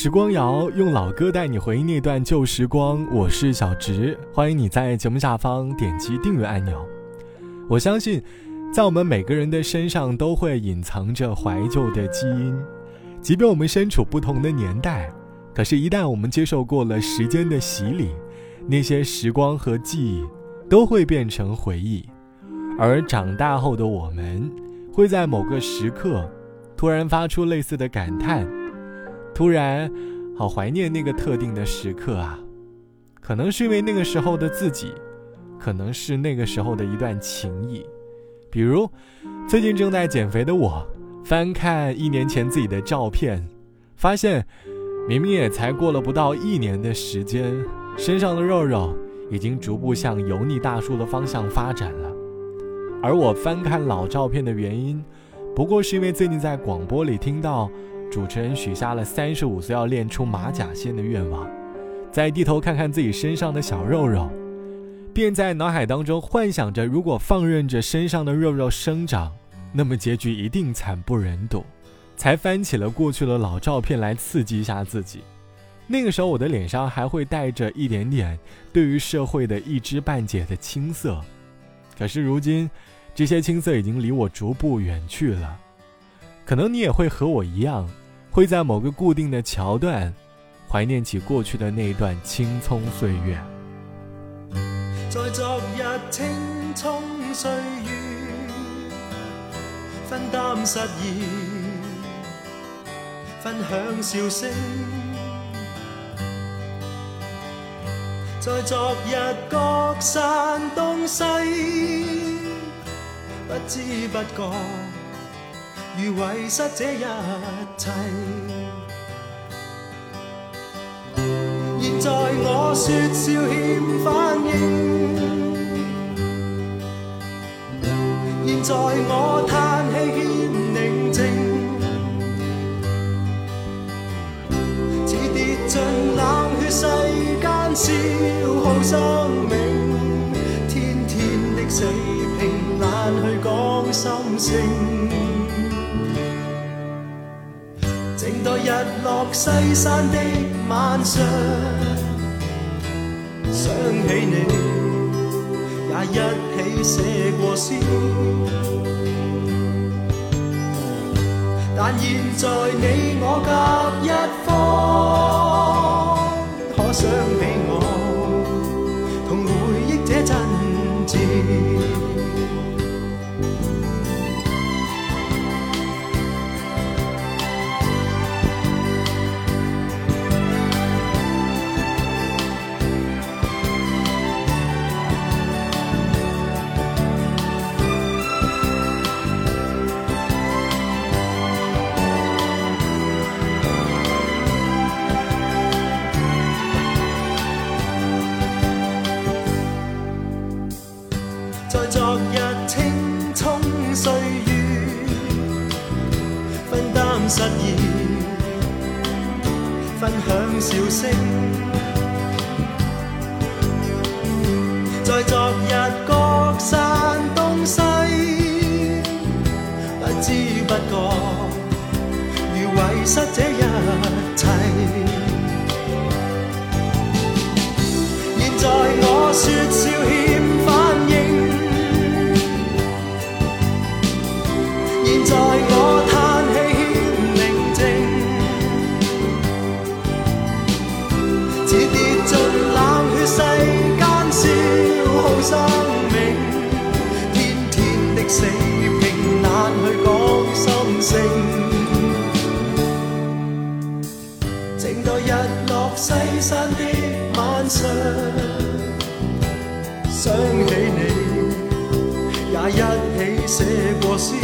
时光谣用老歌带你回忆那段旧时光，我是小植，欢迎你在节目下方点击订阅按钮。我相信，在我们每个人的身上都会隐藏着怀旧的基因，即便我们身处不同的年代，可是，一旦我们接受过了时间的洗礼，那些时光和记忆都会变成回忆。而长大后的我们，会在某个时刻，突然发出类似的感叹。突然，好怀念那个特定的时刻啊！可能是因为那个时候的自己，可能是那个时候的一段情谊。比如，最近正在减肥的我，翻看一年前自己的照片，发现明明也才过了不到一年的时间，身上的肉肉已经逐步向油腻大叔的方向发展了。而我翻看老照片的原因，不过是因为最近在广播里听到。主持人许下了三十五岁要练出马甲线的愿望，再低头看看自己身上的小肉肉，便在脑海当中幻想着，如果放任着身上的肉肉生长，那么结局一定惨不忍睹。才翻起了过去的老照片来刺激一下自己。那个时候我的脸上还会带着一点点对于社会的一知半解的青涩，可是如今，这些青涩已经离我逐步远去了。可能你也会和我一样，会在某个固定的桥段，怀念起过去的那一段青葱岁月。在昨日青葱岁月，分担失意，分享笑声。在昨日各散东西，不知不觉。如遗失这一切，现在我说笑欠反应，现在我叹气欠宁静，似跌进冷血世间消耗生命，天天的死拼懒去讲心声。日落西山的晚上，想起你，也一起写过诗。但现在你我隔一方，可想起我，同回忆这真挚。意，分享笑声，在昨日各散东西，不知不觉，如遗失这一切。现在我说笑欠晚上，想起你，也一起写过诗。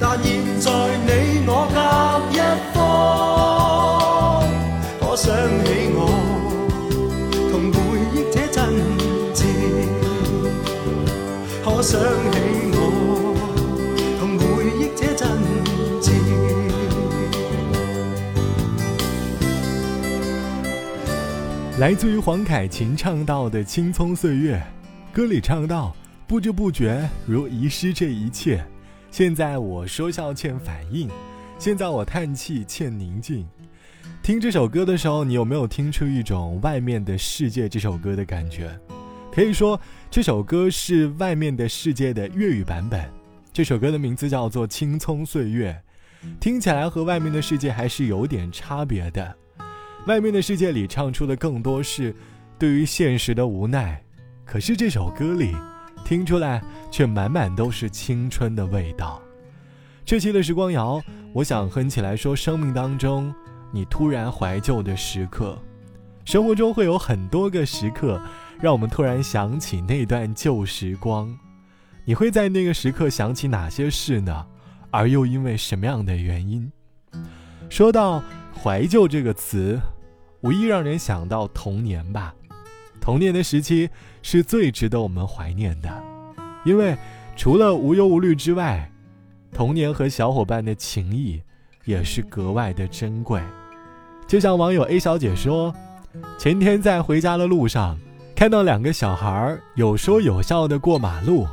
但现在你我隔一方，可想起我，同回忆这真挚，可想起来自于黄凯芹唱到的《青葱岁月》，歌里唱到：“不知不觉如遗失这一切，现在我说笑欠反应，现在我叹气欠宁静。听这首歌的时候，你有没有听出一种《外面的世界》这首歌的感觉？可以说，这首歌是《外面的世界》的粤语版本。这首歌的名字叫做《青葱岁月》，听起来和《外面的世界》还是有点差别的。《外面的世界》里唱出的更多是对于现实的无奈，可是这首歌里听出来却满满都是青春的味道。这期的时光谣，我想哼起来说：生命当中。你突然怀旧的时刻，生活中会有很多个时刻，让我们突然想起那段旧时光。你会在那个时刻想起哪些事呢？而又因为什么样的原因？说到怀旧这个词，无疑让人想到童年吧。童年的时期是最值得我们怀念的，因为除了无忧无虑之外，童年和小伙伴的情谊也是格外的珍贵。就像网友 A 小姐说，前天在回家的路上，看到两个小孩有说有笑的过马路，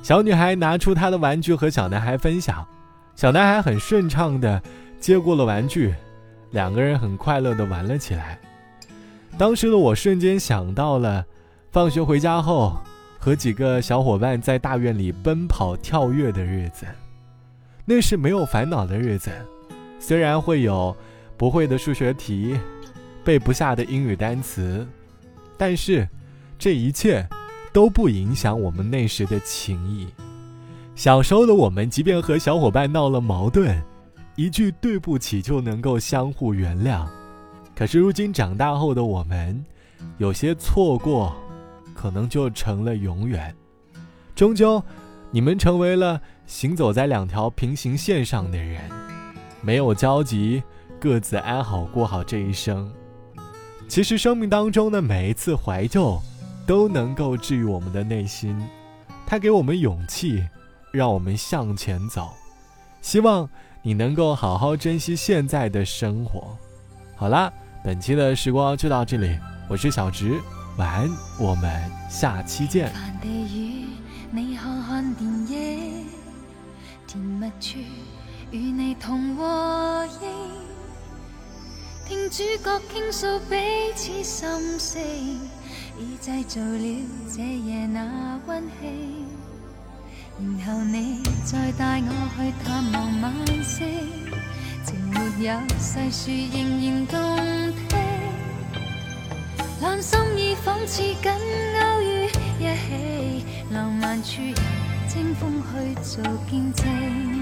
小女孩拿出她的玩具和小男孩分享，小男孩很顺畅的接过了玩具，两个人很快乐的玩了起来。当时的我瞬间想到了，放学回家后和几个小伙伴在大院里奔跑跳跃的日子，那是没有烦恼的日子，虽然会有。不会的数学题，背不下的英语单词，但是这一切都不影响我们那时的情谊。小时候的我们，即便和小伙伴闹了矛盾，一句对不起就能够相互原谅。可是如今长大后的我们，有些错过，可能就成了永远。终究，你们成为了行走在两条平行线上的人，没有交集。各自安好过好这一生。其实生命当中的每一次怀旧，都能够治愈我们的内心，它给我们勇气，让我们向前走。希望你能够好好珍惜现在的生活。好啦，本期的时光就到这里，我是小植，晚安，我们下期见。听主角倾诉彼此心声，已制造了这夜那温馨。然后你再带我去探望晚星，情没有细说仍然动听。两心意仿似紧勾于一起，浪漫处由清风去做见证。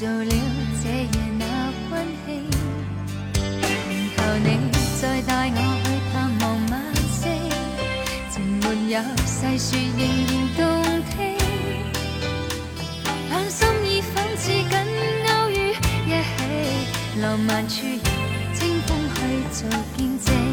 要制造了这夜那温馨。求你再带我去探望晚星，情没有细说仍然动听。两心已仿似紧勾于一起，浪漫处清风去做见证。